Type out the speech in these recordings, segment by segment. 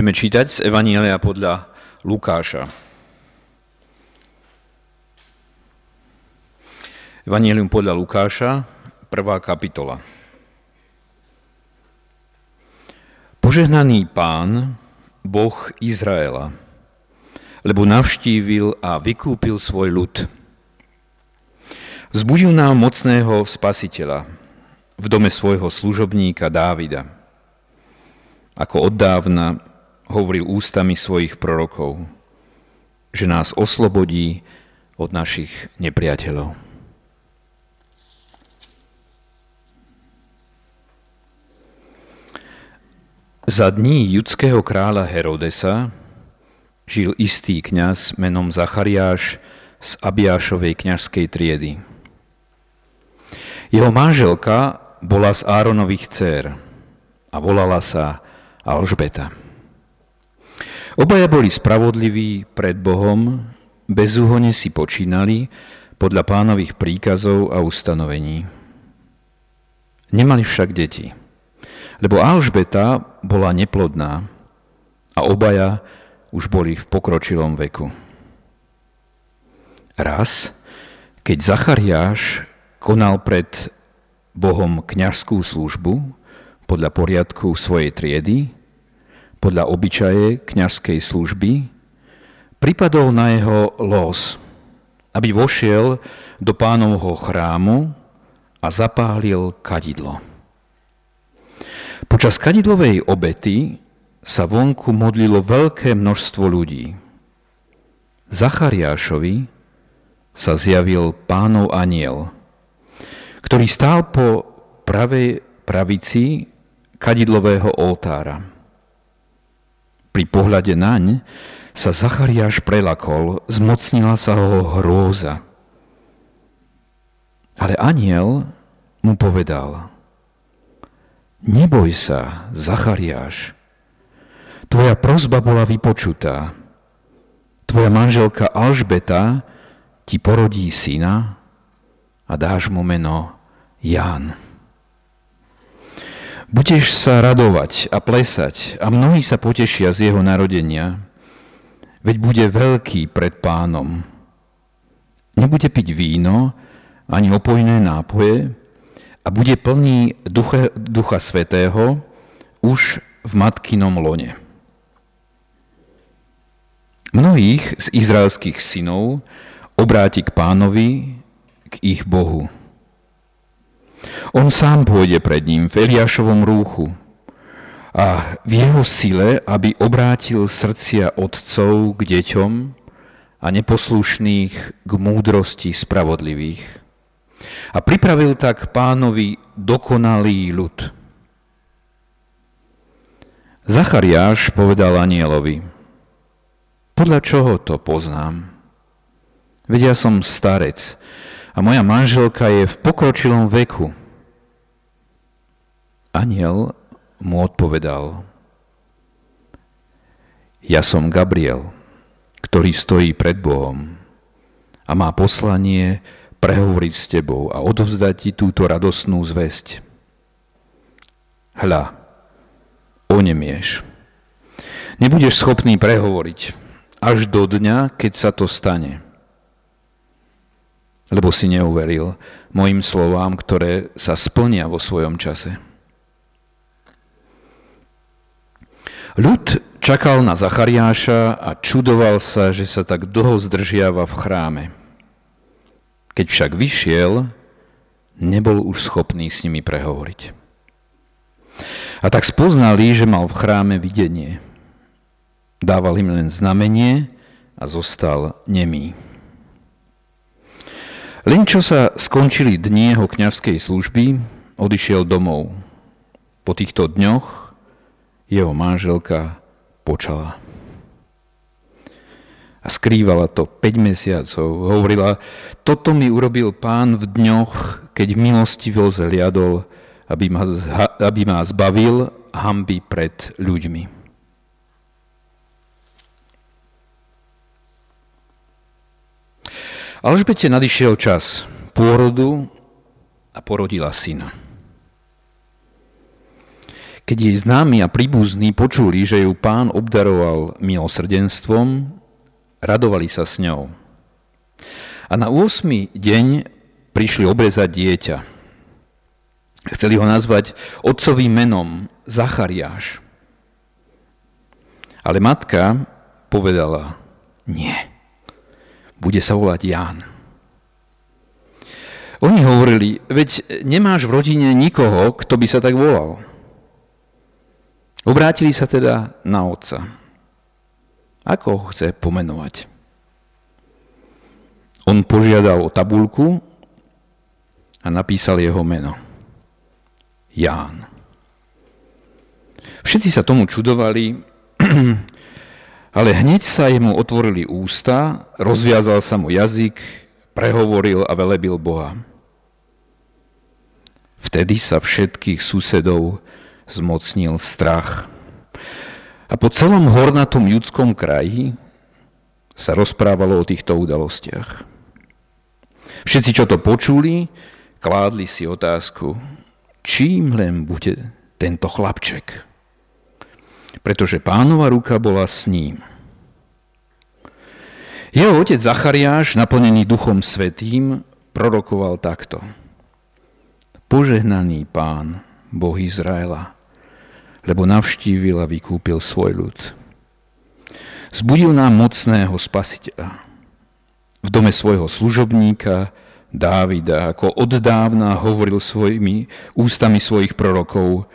Budeme čítať z Evanielia podľa Lukáša. Evangelium podľa Lukáša, prvá kapitola. Požehnaný pán, Boh Izraela, lebo navštívil a vykúpil svoj ľud. Vzbudil nám mocného spasiteľa v dome svojho služobníka Dávida, ako od dávna hovoril ústami svojich prorokov, že nás oslobodí od našich nepriateľov. Za dní judského kráľa Herodesa žil istý kňaz menom Zachariáš z Abiášovej kňažskej triedy. Jeho manželka bola z Áronových dcer a volala sa Alžbeta. Obaja boli spravodliví pred Bohom, bezúhone si počínali podľa pánových príkazov a ustanovení. Nemali však deti, lebo Alžbeta bola neplodná a obaja už boli v pokročilom veku. Raz, keď Zachariáš konal pred Bohom kňažskú službu podľa poriadku svojej triedy, podľa obyčaje kňažskej služby, pripadol na jeho los, aby vošiel do pánovho chrámu a zapálil kadidlo. Počas kadidlovej obety sa vonku modlilo veľké množstvo ľudí. Zachariášovi sa zjavil pánov aniel, ktorý stál po pravej pravici kadidlového oltára. Pri pohľade naň sa Zachariáš prelakol, zmocnila sa ho hrôza. Ale aniel mu povedal, neboj sa, Zachariáš, tvoja prozba bola vypočutá. Tvoja manželka Alžbeta ti porodí syna a dáš mu meno Ján. Budeš sa radovať a plesať a mnohí sa potešia z jeho narodenia, veď bude veľký pred pánom. Nebude piť víno ani opojné nápoje a bude plný ducha, ducha svetého už v matkinom lone. Mnohých z izraelských synov obráti k pánovi, k ich Bohu. On sám pôjde pred ním v Eliášovom rúchu a v jeho sile, aby obrátil srdcia otcov k deťom a neposlušných k múdrosti spravodlivých. A pripravil tak pánovi dokonalý ľud. Zachariáš povedal anielovi, podľa čoho to poznám? Veď ja som starec a moja manželka je v pokročilom veku. Aniel mu odpovedal, ja som Gabriel, ktorý stojí pred Bohom a má poslanie prehovoriť s tebou a odovzdať ti túto radosnú zväzť. Hľa, onemieš. Nebudeš schopný prehovoriť až do dňa, keď sa to stane lebo si neuveril mojim slovám, ktoré sa splnia vo svojom čase. Ľud čakal na Zachariáša a čudoval sa, že sa tak dlho zdržiava v chráme. Keď však vyšiel, nebol už schopný s nimi prehovoriť. A tak spoznali, že mal v chráme videnie. Dával im len znamenie a zostal nemý. Len čo sa skončili dni jeho kňazskej služby, odišiel domov. Po týchto dňoch jeho manželka počala. A skrývala to 5 mesiacov. Hovorila, toto mi urobil pán v dňoch, keď milostivo zhliadol, aby ma, aby ma zbavil hamby pred ľuďmi. Alžbete nadišiel čas pôrodu a porodila syna. Keď jej známi a príbuzní počuli, že ju pán obdaroval milosrdenstvom, radovali sa s ňou. A na 8. deň prišli obrezať dieťa. Chceli ho nazvať otcovým menom Zachariáš. Ale matka povedala, nie, bude sa volať Ján. Oni hovorili, veď nemáš v rodine nikoho, kto by sa tak volal. Obrátili sa teda na otca. Ako ho chce pomenovať? On požiadal o tabulku a napísal jeho meno. Ján. Všetci sa tomu čudovali, ale hneď sa jemu otvorili ústa, rozviazal sa mu jazyk, prehovoril a velebil Boha. Vtedy sa všetkých susedov zmocnil strach. A po celom hornatom judskom kraji sa rozprávalo o týchto udalostiach. Všetci, čo to počuli, kládli si otázku, čím len bude tento chlapček. Pretože pánova ruka bola s ním. Jeho otec Zachariáš, naplnený Duchom Svetým, prorokoval takto. Požehnaný pán, Boh Izraela, lebo navštívil a vykúpil svoj ľud. Zbudil nám mocného spasiteľa. V dome svojho služobníka Dávida, ako od dávna hovoril svojimi ústami svojich prorokov,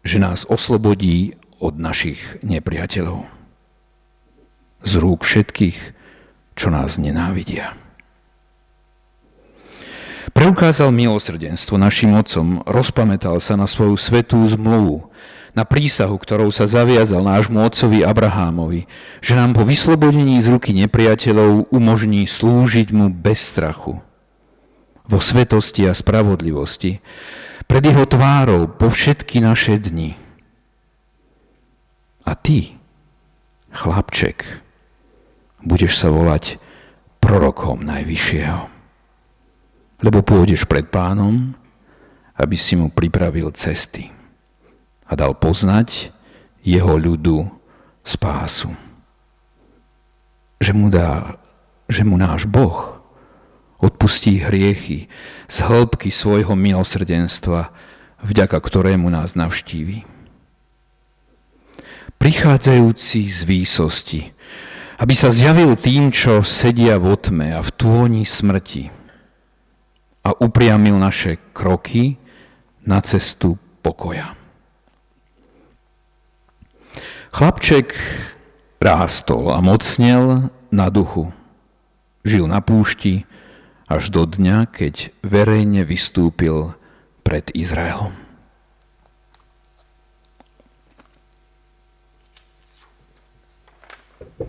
že nás oslobodí od našich nepriateľov. Z rúk všetkých, čo nás nenávidia. Preukázal milosrdenstvo našim otcom, rozpamätal sa na svoju svetú zmluvu, na prísahu, ktorou sa zaviazal nášmu otcovi Abrahámovi, že nám po vyslobodení z ruky nepriateľov umožní slúžiť mu bez strachu, vo svetosti a spravodlivosti, pred jeho tvárou po všetky naše dni. A ty, chlapček, budeš sa volať prorokom Najvyššieho. Lebo pôjdeš pred pánom, aby si mu pripravil cesty a dal poznať jeho ľudu spásu. Že mu, dá, že mu náš Boh odpustí hriechy z hĺbky svojho milosrdenstva, vďaka ktorému nás navštívi. Prichádzajúci z výsosti, aby sa zjavil tým, čo sedia v otme a v tôni smrti a upriamil naše kroky na cestu pokoja. Chlapček rástol a mocnel na duchu. Žil na púšti až do dňa, keď verejne vystúpil pred Izraelom. Kým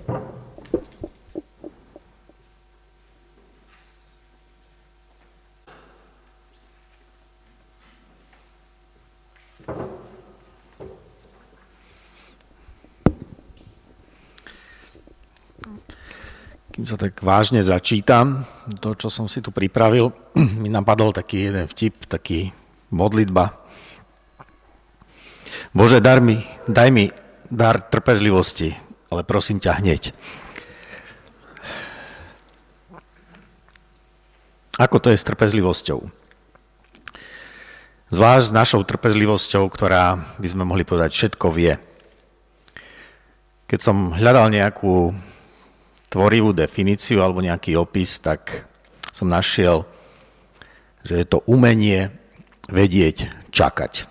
sa tak vážne začítam, to, čo som si tu pripravil, mi napadol taký jeden vtip, taký modlitba. Bože, dar mi, daj mi dar trpezlivosti, ale prosím ťa hneď. Ako to je s trpezlivosťou? Zvlášť s našou trpezlivosťou, ktorá by sme mohli povedať všetko vie. Keď som hľadal nejakú tvorivú definíciu alebo nejaký opis, tak som našiel, že je to umenie vedieť čakať.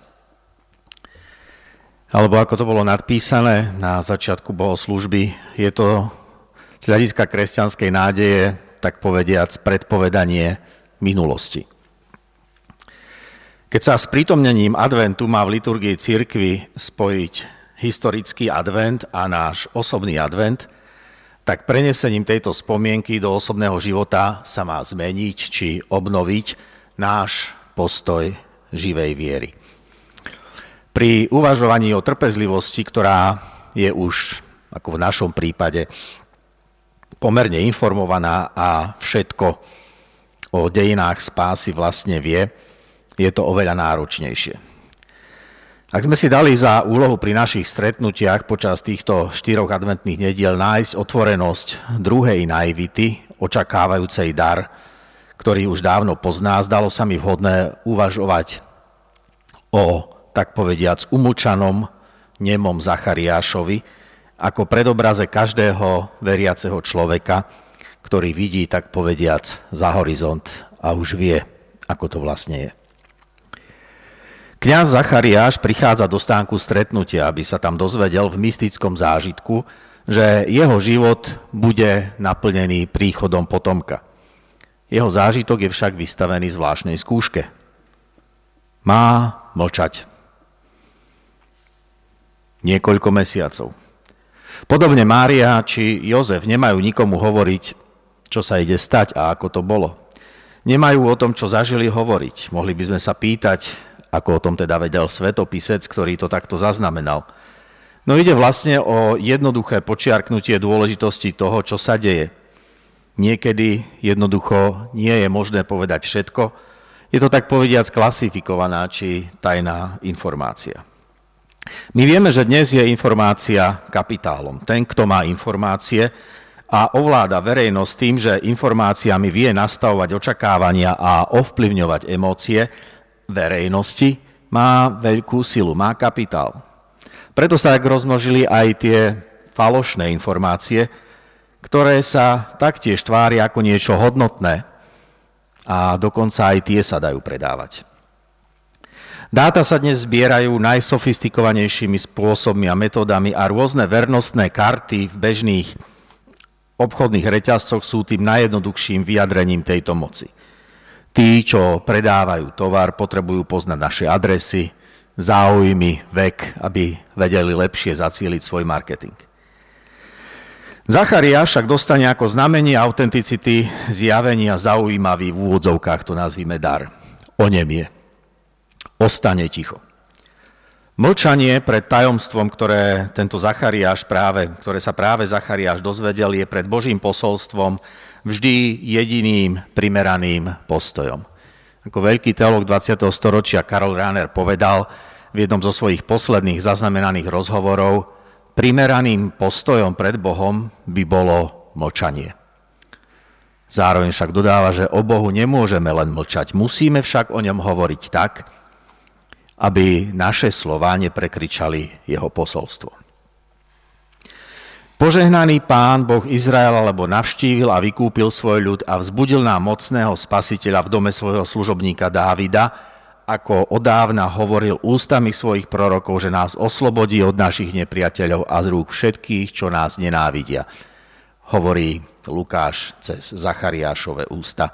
Alebo ako to bolo nadpísané na začiatku bohoslúžby, je to z hľadiska kresťanskej nádeje, tak povediac, predpovedanie minulosti. Keď sa s prítomnením adventu má v liturgii církvy spojiť historický advent a náš osobný advent – tak prenesením tejto spomienky do osobného života sa má zmeniť či obnoviť náš postoj živej viery. Pri uvažovaní o trpezlivosti, ktorá je už, ako v našom prípade, pomerne informovaná a všetko o dejinách spásy vlastne vie, je to oveľa náročnejšie. Ak sme si dali za úlohu pri našich stretnutiach počas týchto štyroch adventných nediel nájsť otvorenosť druhej naivity, očakávajúcej dar, ktorý už dávno pozná, zdalo sa mi vhodné uvažovať o, tak povediac, umlčanom, nemom Zachariášovi, ako predobraze každého veriaceho človeka, ktorý vidí, tak povediac, za horizont a už vie, ako to vlastne je. Kňaz Zachariáš prichádza do stánku stretnutia, aby sa tam dozvedel v mystickom zážitku, že jeho život bude naplnený príchodom potomka. Jeho zážitok je však vystavený zvláštnej skúške. Má mlčať. Niekoľko mesiacov. Podobne Mária či Jozef nemajú nikomu hovoriť, čo sa ide stať a ako to bolo. Nemajú o tom, čo zažili hovoriť. Mohli by sme sa pýtať, ako o tom teda vedel svetopisec, ktorý to takto zaznamenal. No ide vlastne o jednoduché počiarknutie dôležitosti toho, čo sa deje. Niekedy jednoducho nie je možné povedať všetko. Je to tak povediac klasifikovaná či tajná informácia. My vieme, že dnes je informácia kapitálom. Ten, kto má informácie a ovláda verejnosť tým, že informáciami vie nastavovať očakávania a ovplyvňovať emócie, verejnosti má veľkú silu, má kapitál. Preto sa tak rozmnožili aj tie falošné informácie, ktoré sa taktiež tvária ako niečo hodnotné a dokonca aj tie sa dajú predávať. Dáta sa dnes zbierajú najsofistikovanejšími spôsobmi a metodami a rôzne vernostné karty v bežných obchodných reťazcoch sú tým najjednoduchším vyjadrením tejto moci. Tí, čo predávajú tovar, potrebujú poznať naše adresy, záujmy, vek, aby vedeli lepšie zacieliť svoj marketing. Zacharia však dostane ako znamenie autenticity zjavenia zaujímavý v úvodzovkách, to nazvime dar. O je. Ostane ticho. Mlčanie pred tajomstvom, ktoré tento Zachariáš práve, ktoré sa práve Zachariáš dozvedel, je pred Božím posolstvom vždy jediným primeraným postojom. Ako veľký teológ 20. storočia Karol Rahner povedal v jednom zo svojich posledných zaznamenaných rozhovorov, primeraným postojom pred Bohom by bolo mlčanie. Zároveň však dodáva, že o Bohu nemôžeme len mlčať, musíme však o ňom hovoriť tak, aby naše slová neprekričali jeho posolstvo. Požehnaný pán Boh Izraela, lebo navštívil a vykúpil svoj ľud a vzbudil nám mocného spasiteľa v dome svojho služobníka Dávida, ako odávna hovoril ústami svojich prorokov, že nás oslobodí od našich nepriateľov a z rúk všetkých, čo nás nenávidia. Hovorí Lukáš cez Zachariášové ústa,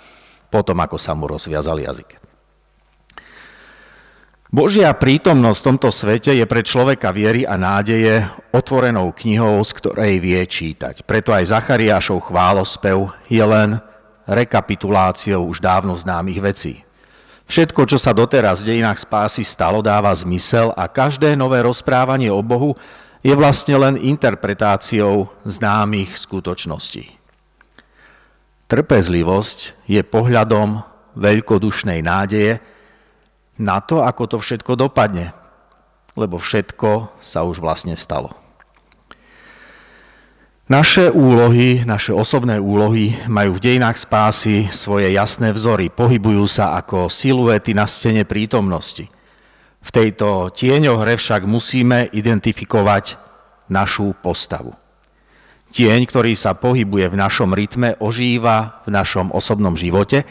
potom ako sa mu rozviazal jazyk. Božia prítomnosť v tomto svete je pre človeka viery a nádeje otvorenou knihou, z ktorej vie čítať. Preto aj Zachariášov chválospev je len rekapituláciou už dávno známych vecí. Všetko, čo sa doteraz v dejinách spásy stalo, dáva zmysel a každé nové rozprávanie o Bohu je vlastne len interpretáciou známych skutočností. Trpezlivosť je pohľadom veľkodušnej nádeje, na to, ako to všetko dopadne. Lebo všetko sa už vlastne stalo. Naše úlohy, naše osobné úlohy majú v dejinách spásy svoje jasné vzory. Pohybujú sa ako siluety na stene prítomnosti. V tejto tieňohre však musíme identifikovať našu postavu. Tieň, ktorý sa pohybuje v našom rytme, ožíva v našom osobnom živote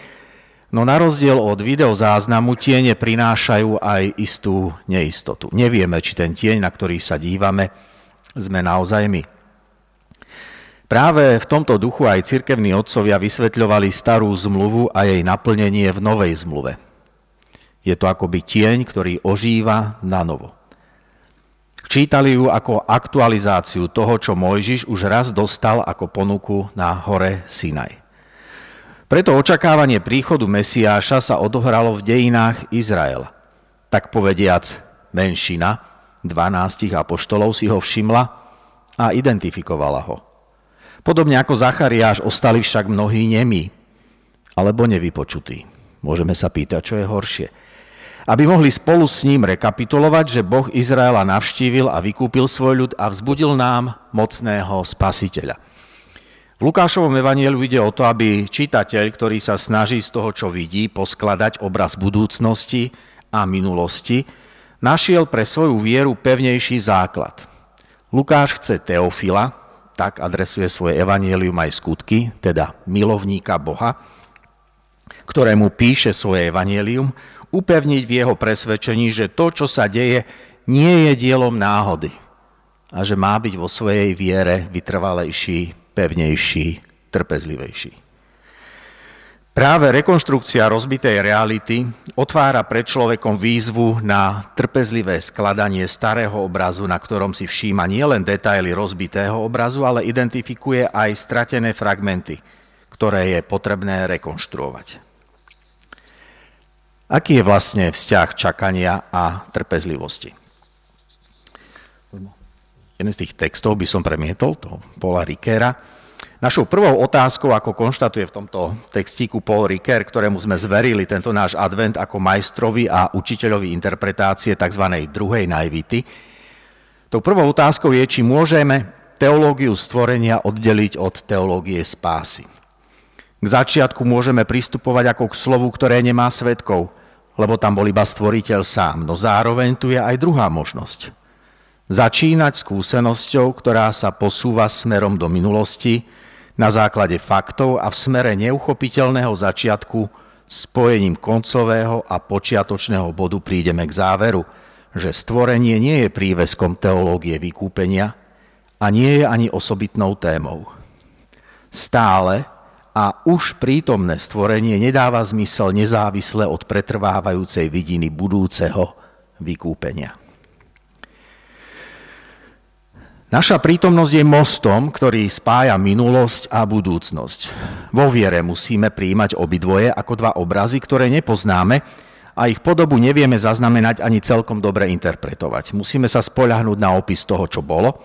No na rozdiel od videozáznamu tiene prinášajú aj istú neistotu. Nevieme, či ten tieň, na ktorý sa dívame, sme naozaj my. Práve v tomto duchu aj cirkevní otcovia vysvetľovali starú zmluvu a jej naplnenie v novej zmluve. Je to akoby tieň, ktorý ožíva na novo. Čítali ju ako aktualizáciu toho, čo Mojžiš už raz dostal ako ponuku na hore Sinaj. Preto očakávanie príchodu Mesiáša sa odohralo v dejinách Izraela. Tak povediac, menšina, 12 apoštolov si ho všimla a identifikovala ho. Podobne ako Zachariáš ostali však mnohí nemí, alebo nevypočutí. Môžeme sa pýtať, čo je horšie. aby mohli spolu s ním rekapitulovať, že Boh Izraela navštívil a vykúpil svoj ľud a vzbudil nám mocného spasiteľa. V Lukášovom evanielu ide o to, aby čitateľ, ktorý sa snaží z toho, čo vidí, poskladať obraz budúcnosti a minulosti, našiel pre svoju vieru pevnejší základ. Lukáš chce Teofila, tak adresuje svoje evanielium aj skutky, teda milovníka Boha, ktorému píše svoje evanielium, upevniť v jeho presvedčení, že to, čo sa deje, nie je dielom náhody a že má byť vo svojej viere vytrvalejší, pevnejší, trpezlivejší. Práve rekonštrukcia rozbitej reality otvára pred človekom výzvu na trpezlivé skladanie starého obrazu, na ktorom si všíma nielen detaily rozbitého obrazu, ale identifikuje aj stratené fragmenty, ktoré je potrebné rekonštruovať. Aký je vlastne vzťah čakania a trpezlivosti? Jeden z tých textov by som premietol, to Paula Rikera. Našou prvou otázkou, ako konštatuje v tomto textíku Paul Riker, ktorému sme zverili tento náš advent ako majstrovi a učiteľovi interpretácie tzv. druhej naivity, tou prvou otázkou je, či môžeme teológiu stvorenia oddeliť od teológie spásy. K začiatku môžeme pristupovať ako k slovu, ktoré nemá svetkov, lebo tam bol iba stvoriteľ sám. No zároveň tu je aj druhá možnosť. Začínať skúsenosťou, ktorá sa posúva smerom do minulosti, na základe faktov a v smere neuchopiteľného začiatku spojením koncového a počiatočného bodu prídeme k záveru, že stvorenie nie je príveskom teológie vykúpenia a nie je ani osobitnou témou. Stále a už prítomné stvorenie nedáva zmysel nezávisle od pretrvávajúcej vidiny budúceho vykúpenia. Naša prítomnosť je mostom, ktorý spája minulosť a budúcnosť. Vo viere musíme príjmať obidvoje ako dva obrazy, ktoré nepoznáme a ich podobu nevieme zaznamenať ani celkom dobre interpretovať. Musíme sa spoľahnúť na opis toho, čo bolo,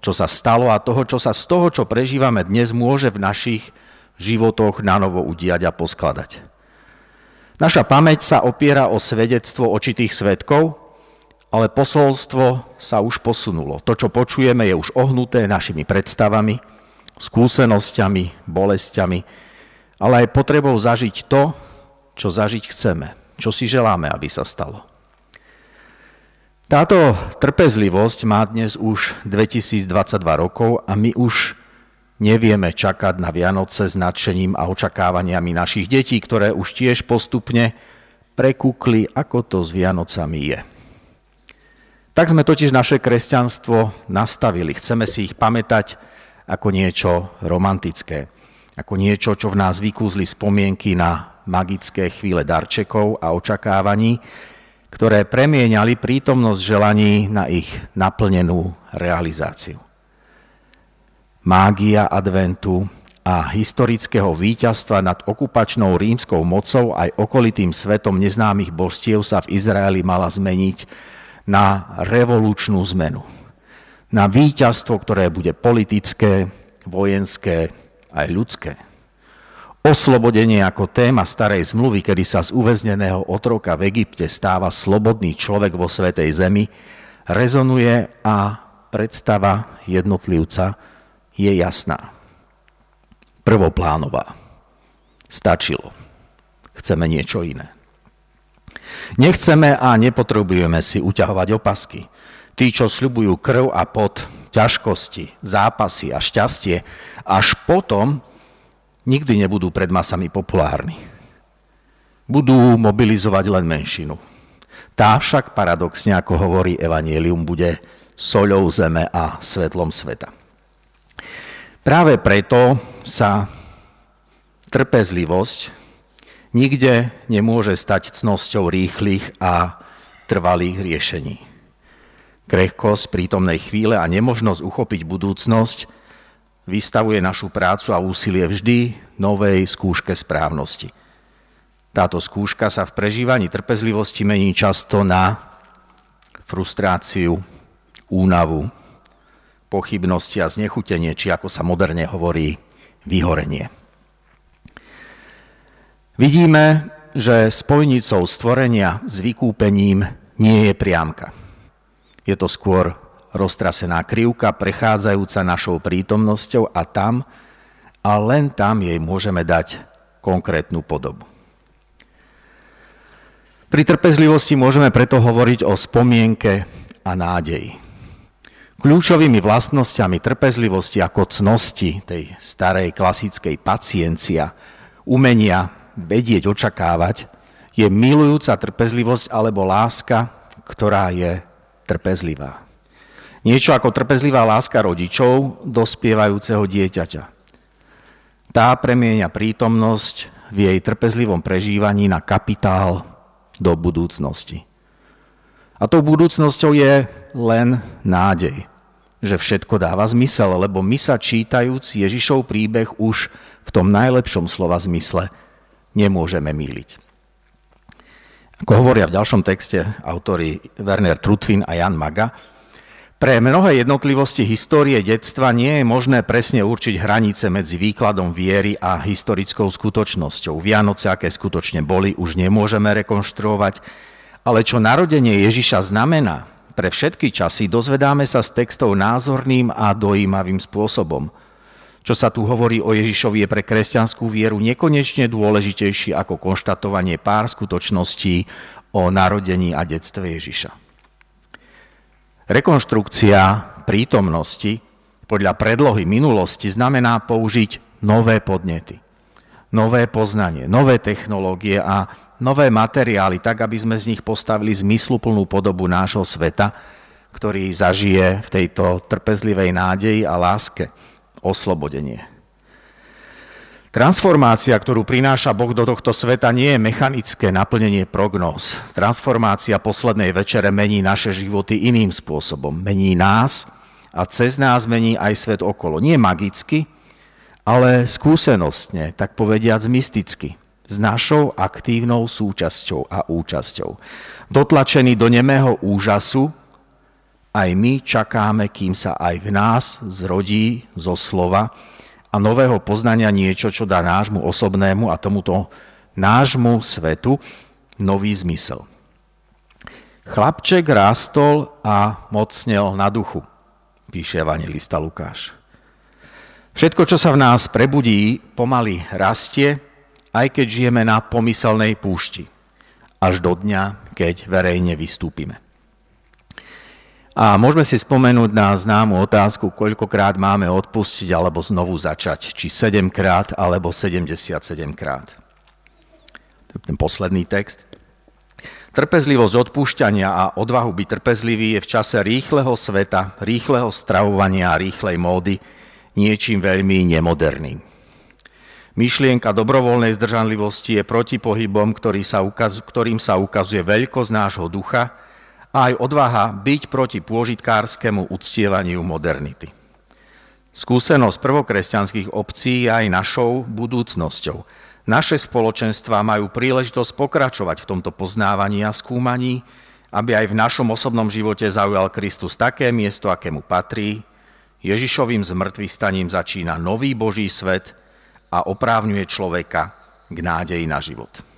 čo sa stalo a toho, čo sa z toho, čo prežívame dnes, môže v našich životoch na novo udiať a poskladať. Naša pamäť sa opiera o svedectvo očitých svetkov, ale posolstvo sa už posunulo. To, čo počujeme, je už ohnuté našimi predstavami, skúsenosťami, bolestiami, ale aj potrebou zažiť to, čo zažiť chceme, čo si želáme, aby sa stalo. Táto trpezlivosť má dnes už 2022 rokov a my už Nevieme čakať na Vianoce s nadšením a očakávaniami našich detí, ktoré už tiež postupne prekúkli, ako to s Vianocami je. Tak sme totiž naše kresťanstvo nastavili. Chceme si ich pamätať ako niečo romantické, ako niečo, čo v nás vykúzli spomienky na magické chvíle darčekov a očakávaní, ktoré premieniali prítomnosť želaní na ich naplnenú realizáciu mágia adventu a historického víťazstva nad okupačnou rímskou mocou aj okolitým svetom neznámych božstiev sa v Izraeli mala zmeniť na revolučnú zmenu. Na víťazstvo, ktoré bude politické, vojenské aj ľudské. Oslobodenie ako téma starej zmluvy, kedy sa z uväzneného otroka v Egypte stáva slobodný človek vo Svetej Zemi, rezonuje a predstava jednotlivca je jasná. Prvoplánová. Stačilo. Chceme niečo iné. Nechceme a nepotrebujeme si uťahovať opasky. Tí, čo sľubujú krv a pot, ťažkosti, zápasy a šťastie, až potom nikdy nebudú pred masami populárni. Budú mobilizovať len menšinu. Tá však paradoxne, ako hovorí Evangelium, bude soľou zeme a svetlom sveta. Práve preto sa trpezlivosť nikde nemôže stať cnosťou rýchlych a trvalých riešení. Krehkosť prítomnej chvíle a nemožnosť uchopiť budúcnosť vystavuje našu prácu a úsilie vždy novej skúške správnosti. Táto skúška sa v prežívaní trpezlivosti mení často na frustráciu, únavu, pochybnosti a znechutenie, či ako sa moderne hovorí, vyhorenie. Vidíme, že spojnicou stvorenia s vykúpením nie je priamka. Je to skôr roztrasená krivka, prechádzajúca našou prítomnosťou a tam, a len tam jej môžeme dať konkrétnu podobu. Pri trpezlivosti môžeme preto hovoriť o spomienke a nádeji. Kľúčovými vlastnosťami trpezlivosti ako cnosti, tej starej klasickej paciencia, umenia vedieť, očakávať, je milujúca trpezlivosť alebo láska, ktorá je trpezlivá. Niečo ako trpezlivá láska rodičov dospievajúceho dieťaťa. Tá premieňa prítomnosť v jej trpezlivom prežívaní na kapitál do budúcnosti. A tou budúcnosťou je len nádej, že všetko dáva zmysel, lebo my sa čítajúc Ježišov príbeh už v tom najlepšom slova zmysle nemôžeme míliť. Ako hovoria v ďalšom texte autori Werner Trutvin a Jan Maga, pre mnohé jednotlivosti histórie detstva nie je možné presne určiť hranice medzi výkladom viery a historickou skutočnosťou. Vianoce, aké skutočne boli, už nemôžeme rekonštruovať, ale čo narodenie Ježiša znamená pre všetky časy, dozvedáme sa z textov názorným a dojímavým spôsobom. Čo sa tu hovorí o Ježišovi je pre kresťanskú vieru nekonečne dôležitejší ako konštatovanie pár skutočností o narodení a detstve Ježiša. Rekonštrukcia prítomnosti podľa predlohy minulosti znamená použiť nové podnety, nové poznanie, nové technológie a nové materiály, tak aby sme z nich postavili zmysluplnú podobu nášho sveta, ktorý zažije v tejto trpezlivej nádeji a láske oslobodenie. Transformácia, ktorú prináša Boh do tohto sveta, nie je mechanické naplnenie prognóz. Transformácia poslednej večere mení naše životy iným spôsobom. Mení nás a cez nás mení aj svet okolo. Nie magicky, ale skúsenostne, tak povediac mysticky, s našou aktívnou súčasťou a účasťou. Dotlačený do nemého úžasu, aj my čakáme, kým sa aj v nás zrodí zo slova, a nového poznania niečo, čo dá nášmu osobnému a tomuto nášmu svetu nový zmysel. Chlapček rástol a mocnel na duchu, píše evangelista Lukáš. Všetko, čo sa v nás prebudí, pomaly rastie, aj keď žijeme na pomyselnej púšti, až do dňa, keď verejne vystúpime. A môžeme si spomenúť na známu otázku, koľkokrát máme odpustiť alebo znovu začať. Či 7 krát alebo 77 krát. To je ten posledný text. Trpezlivosť odpúšťania a odvahu byť trpezlivý je v čase rýchleho sveta, rýchleho stravovania a rýchlej módy niečím veľmi nemoderným. Myšlienka dobrovoľnej zdržanlivosti je protipohybom, ktorý sa ukaz, ktorým sa ukazuje veľkosť nášho ducha, aj odvaha byť proti pôžitkárskému uctievaniu modernity. Skúsenosť prvokresťanských obcí je aj našou budúcnosťou. Naše spoločenstva majú príležitosť pokračovať v tomto poznávaní a skúmaní, aby aj v našom osobnom živote zaujal Kristus také miesto, akému patrí. Ježišovým zmrtvých staním začína nový Boží svet a oprávňuje človeka k nádeji na život.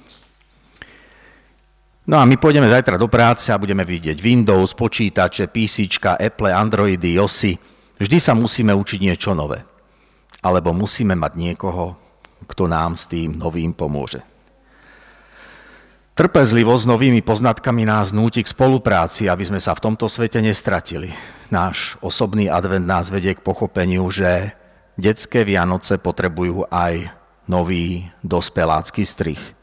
No a my pôjdeme zajtra do práce a budeme vidieť Windows, počítače, PC, Apple, Androidy, Yosy. Vždy sa musíme učiť niečo nové. Alebo musíme mať niekoho, kto nám s tým novým pomôže. Trpezlivosť s novými poznatkami nás núti k spolupráci, aby sme sa v tomto svete nestratili. Náš osobný advent nás vedie k pochopeniu, že detské Vianoce potrebujú aj nový dospelácky strich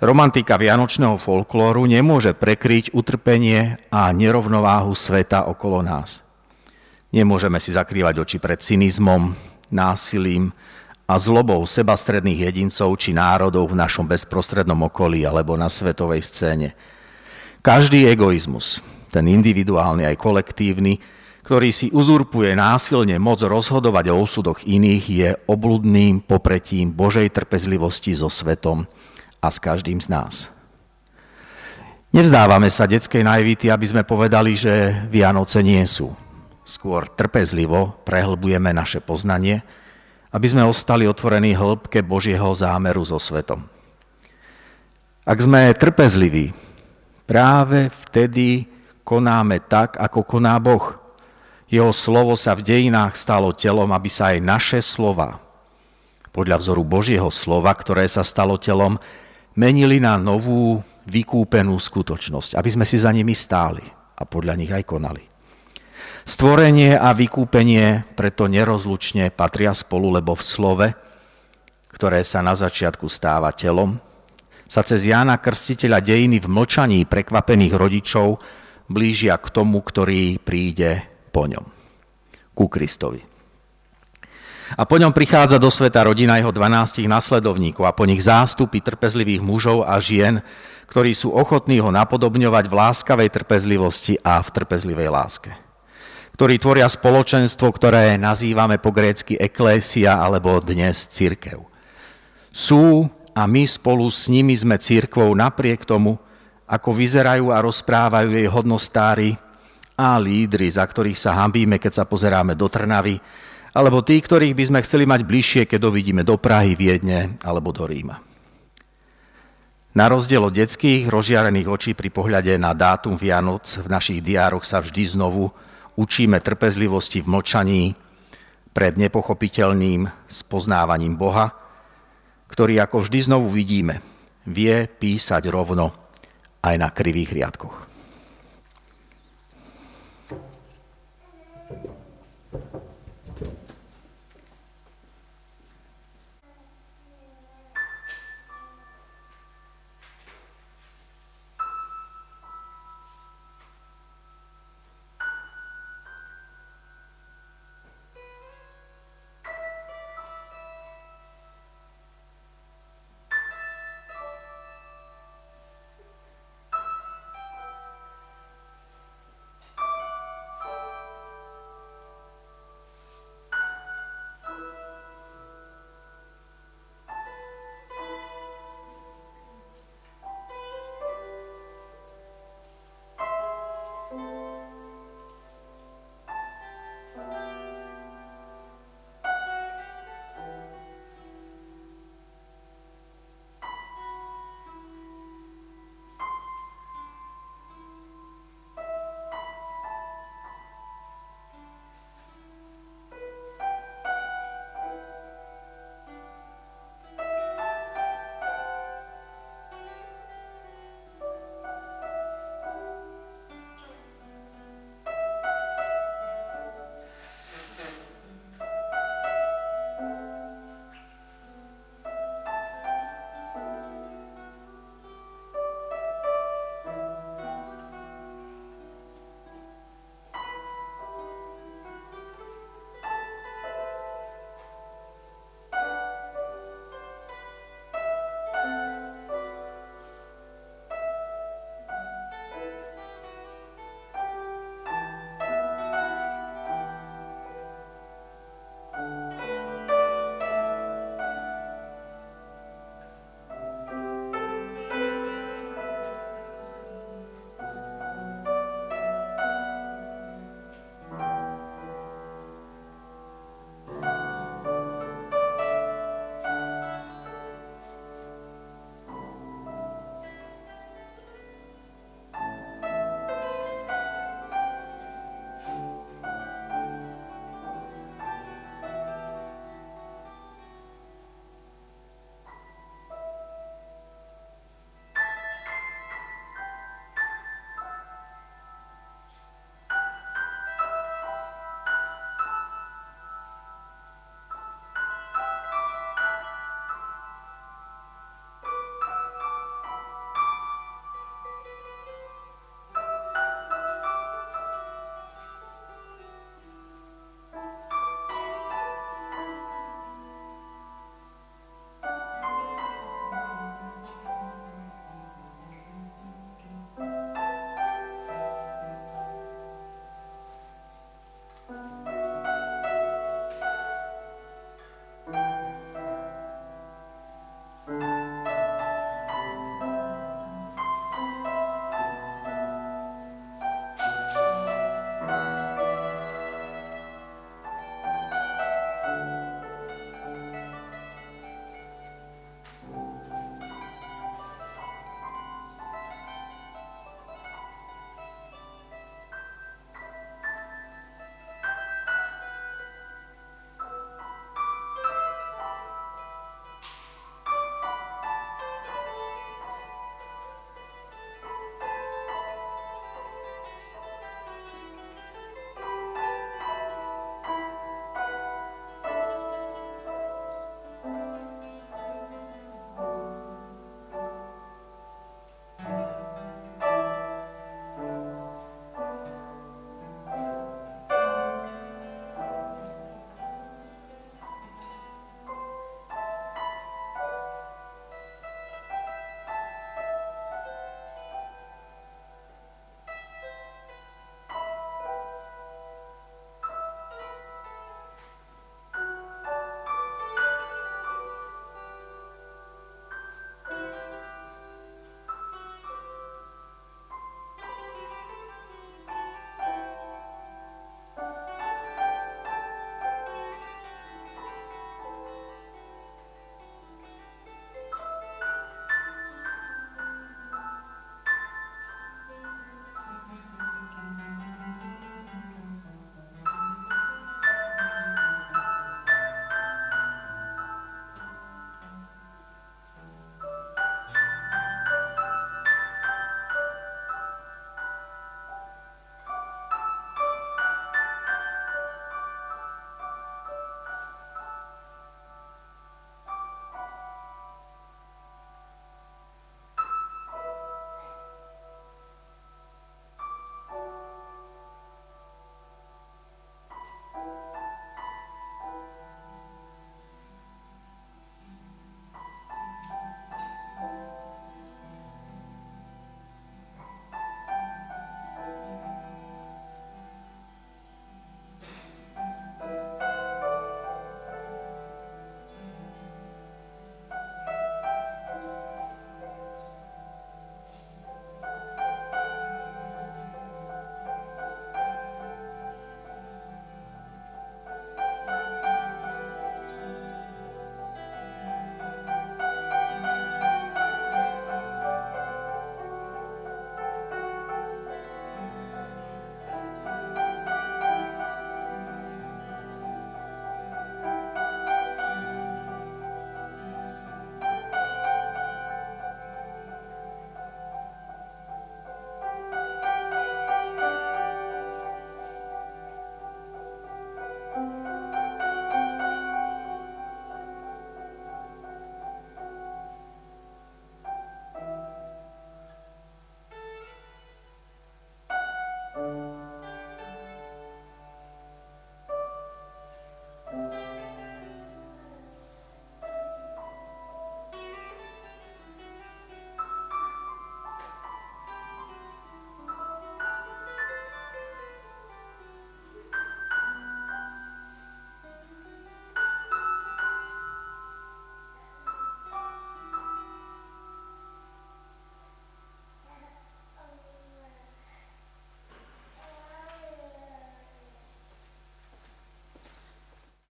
Romantika vianočného folklóru nemôže prekryť utrpenie a nerovnováhu sveta okolo nás. Nemôžeme si zakrývať oči pred cynizmom, násilím a zlobou sebastredných jedincov či národov v našom bezprostrednom okolí alebo na svetovej scéne. Každý egoizmus, ten individuálny aj kolektívny, ktorý si uzurpuje násilne moc rozhodovať o osudoch iných, je obludným popretím Božej trpezlivosti so svetom, a s každým z nás. Nevzdávame sa detskej naivity, aby sme povedali, že Vianoce nie sú. Skôr trpezlivo prehlbujeme naše poznanie, aby sme ostali otvorení hĺbke Božieho zámeru so svetom. Ak sme trpezliví, práve vtedy konáme tak, ako koná Boh. Jeho slovo sa v dejinách stalo telom, aby sa aj naše slova, podľa vzoru Božieho slova, ktoré sa stalo telom, menili na novú, vykúpenú skutočnosť, aby sme si za nimi stáli a podľa nich aj konali. Stvorenie a vykúpenie preto nerozlučne patria spolu, lebo v slove, ktoré sa na začiatku stáva telom, sa cez Jána Krstiteľa dejiny v mlčaní prekvapených rodičov blížia k tomu, ktorý príde po ňom, ku Kristovi. A po ňom prichádza do sveta rodina jeho 12 nasledovníkov a po nich zástupy trpezlivých mužov a žien, ktorí sú ochotní ho napodobňovať v láskavej trpezlivosti a v trpezlivej láske. Ktorí tvoria spoločenstvo, ktoré nazývame po grécky eklésia alebo dnes církev. Sú a my spolu s nimi sme církvou napriek tomu, ako vyzerajú a rozprávajú jej hodnostári a lídry, za ktorých sa hambíme, keď sa pozeráme do Trnavy, alebo tí, ktorých by sme chceli mať bližšie, keď dovidíme do Prahy, Viedne alebo do Ríma. Na rozdiel od detských rozžiarených očí pri pohľade na dátum Vianoc v našich diároch sa vždy znovu učíme trpezlivosti v mlčaní pred nepochopiteľným spoznávaním Boha, ktorý ako vždy znovu vidíme, vie písať rovno aj na krivých riadkoch.